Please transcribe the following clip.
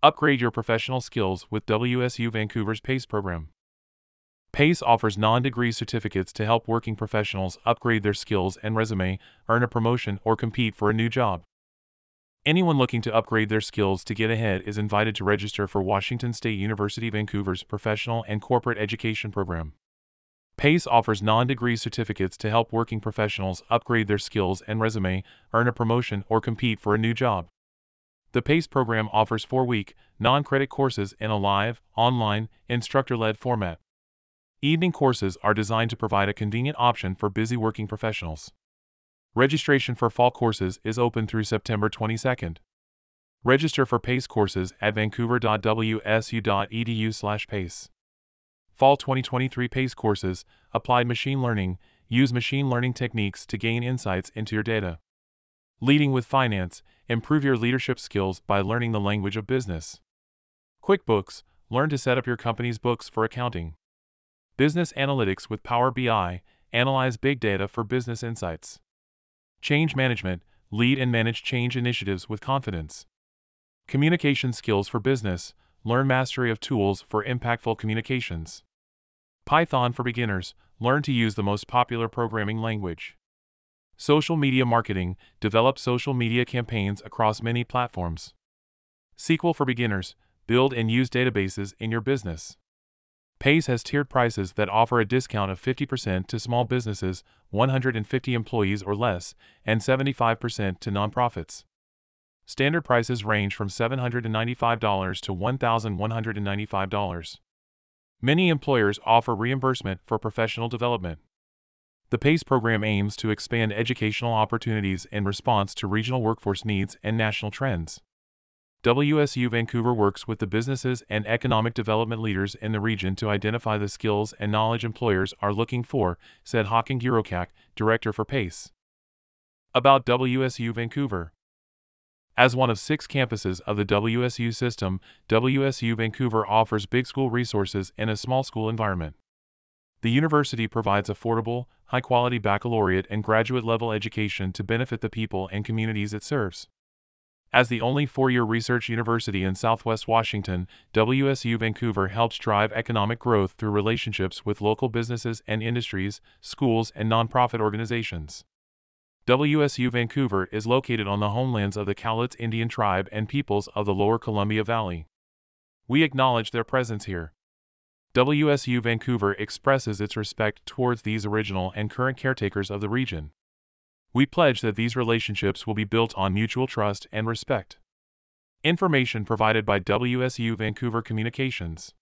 Upgrade your professional skills with WSU Vancouver's PACE program. PACE offers non degree certificates to help working professionals upgrade their skills and resume, earn a promotion, or compete for a new job. Anyone looking to upgrade their skills to get ahead is invited to register for Washington State University Vancouver's Professional and Corporate Education Program. PACE offers non degree certificates to help working professionals upgrade their skills and resume, earn a promotion, or compete for a new job. The PACE program offers four week, non credit courses in a live, online, instructor led format. Evening courses are designed to provide a convenient option for busy working professionals. Registration for fall courses is open through September 22nd. Register for PACE courses at vancouver.wsu.edu/pace. Fall 2023 PACE courses Applied machine learning, use machine learning techniques to gain insights into your data. Leading with finance, improve your leadership skills by learning the language of business. QuickBooks, learn to set up your company's books for accounting. Business Analytics with Power BI, analyze big data for business insights. Change Management, lead and manage change initiatives with confidence. Communication Skills for Business, learn mastery of tools for impactful communications. Python for Beginners, learn to use the most popular programming language. Social Media Marketing, develop social media campaigns across many platforms. SQL for Beginners, build and use databases in your business. Pace has tiered prices that offer a discount of 50% to small businesses, 150 employees or less, and 75% to nonprofits. Standard prices range from $795 to $1,195. Many employers offer reimbursement for professional development. The PACE program aims to expand educational opportunities in response to regional workforce needs and national trends. WSU Vancouver works with the businesses and economic development leaders in the region to identify the skills and knowledge employers are looking for, said Hakan Gurocak, Director for PACE. About WSU Vancouver As one of six campuses of the WSU system, WSU Vancouver offers big school resources in a small school environment. The university provides affordable, high quality baccalaureate and graduate level education to benefit the people and communities it serves. As the only four year research university in Southwest Washington, WSU Vancouver helps drive economic growth through relationships with local businesses and industries, schools, and nonprofit organizations. WSU Vancouver is located on the homelands of the Cowlitz Indian tribe and peoples of the lower Columbia Valley. We acknowledge their presence here. WSU Vancouver expresses its respect towards these original and current caretakers of the region. We pledge that these relationships will be built on mutual trust and respect. Information provided by WSU Vancouver Communications.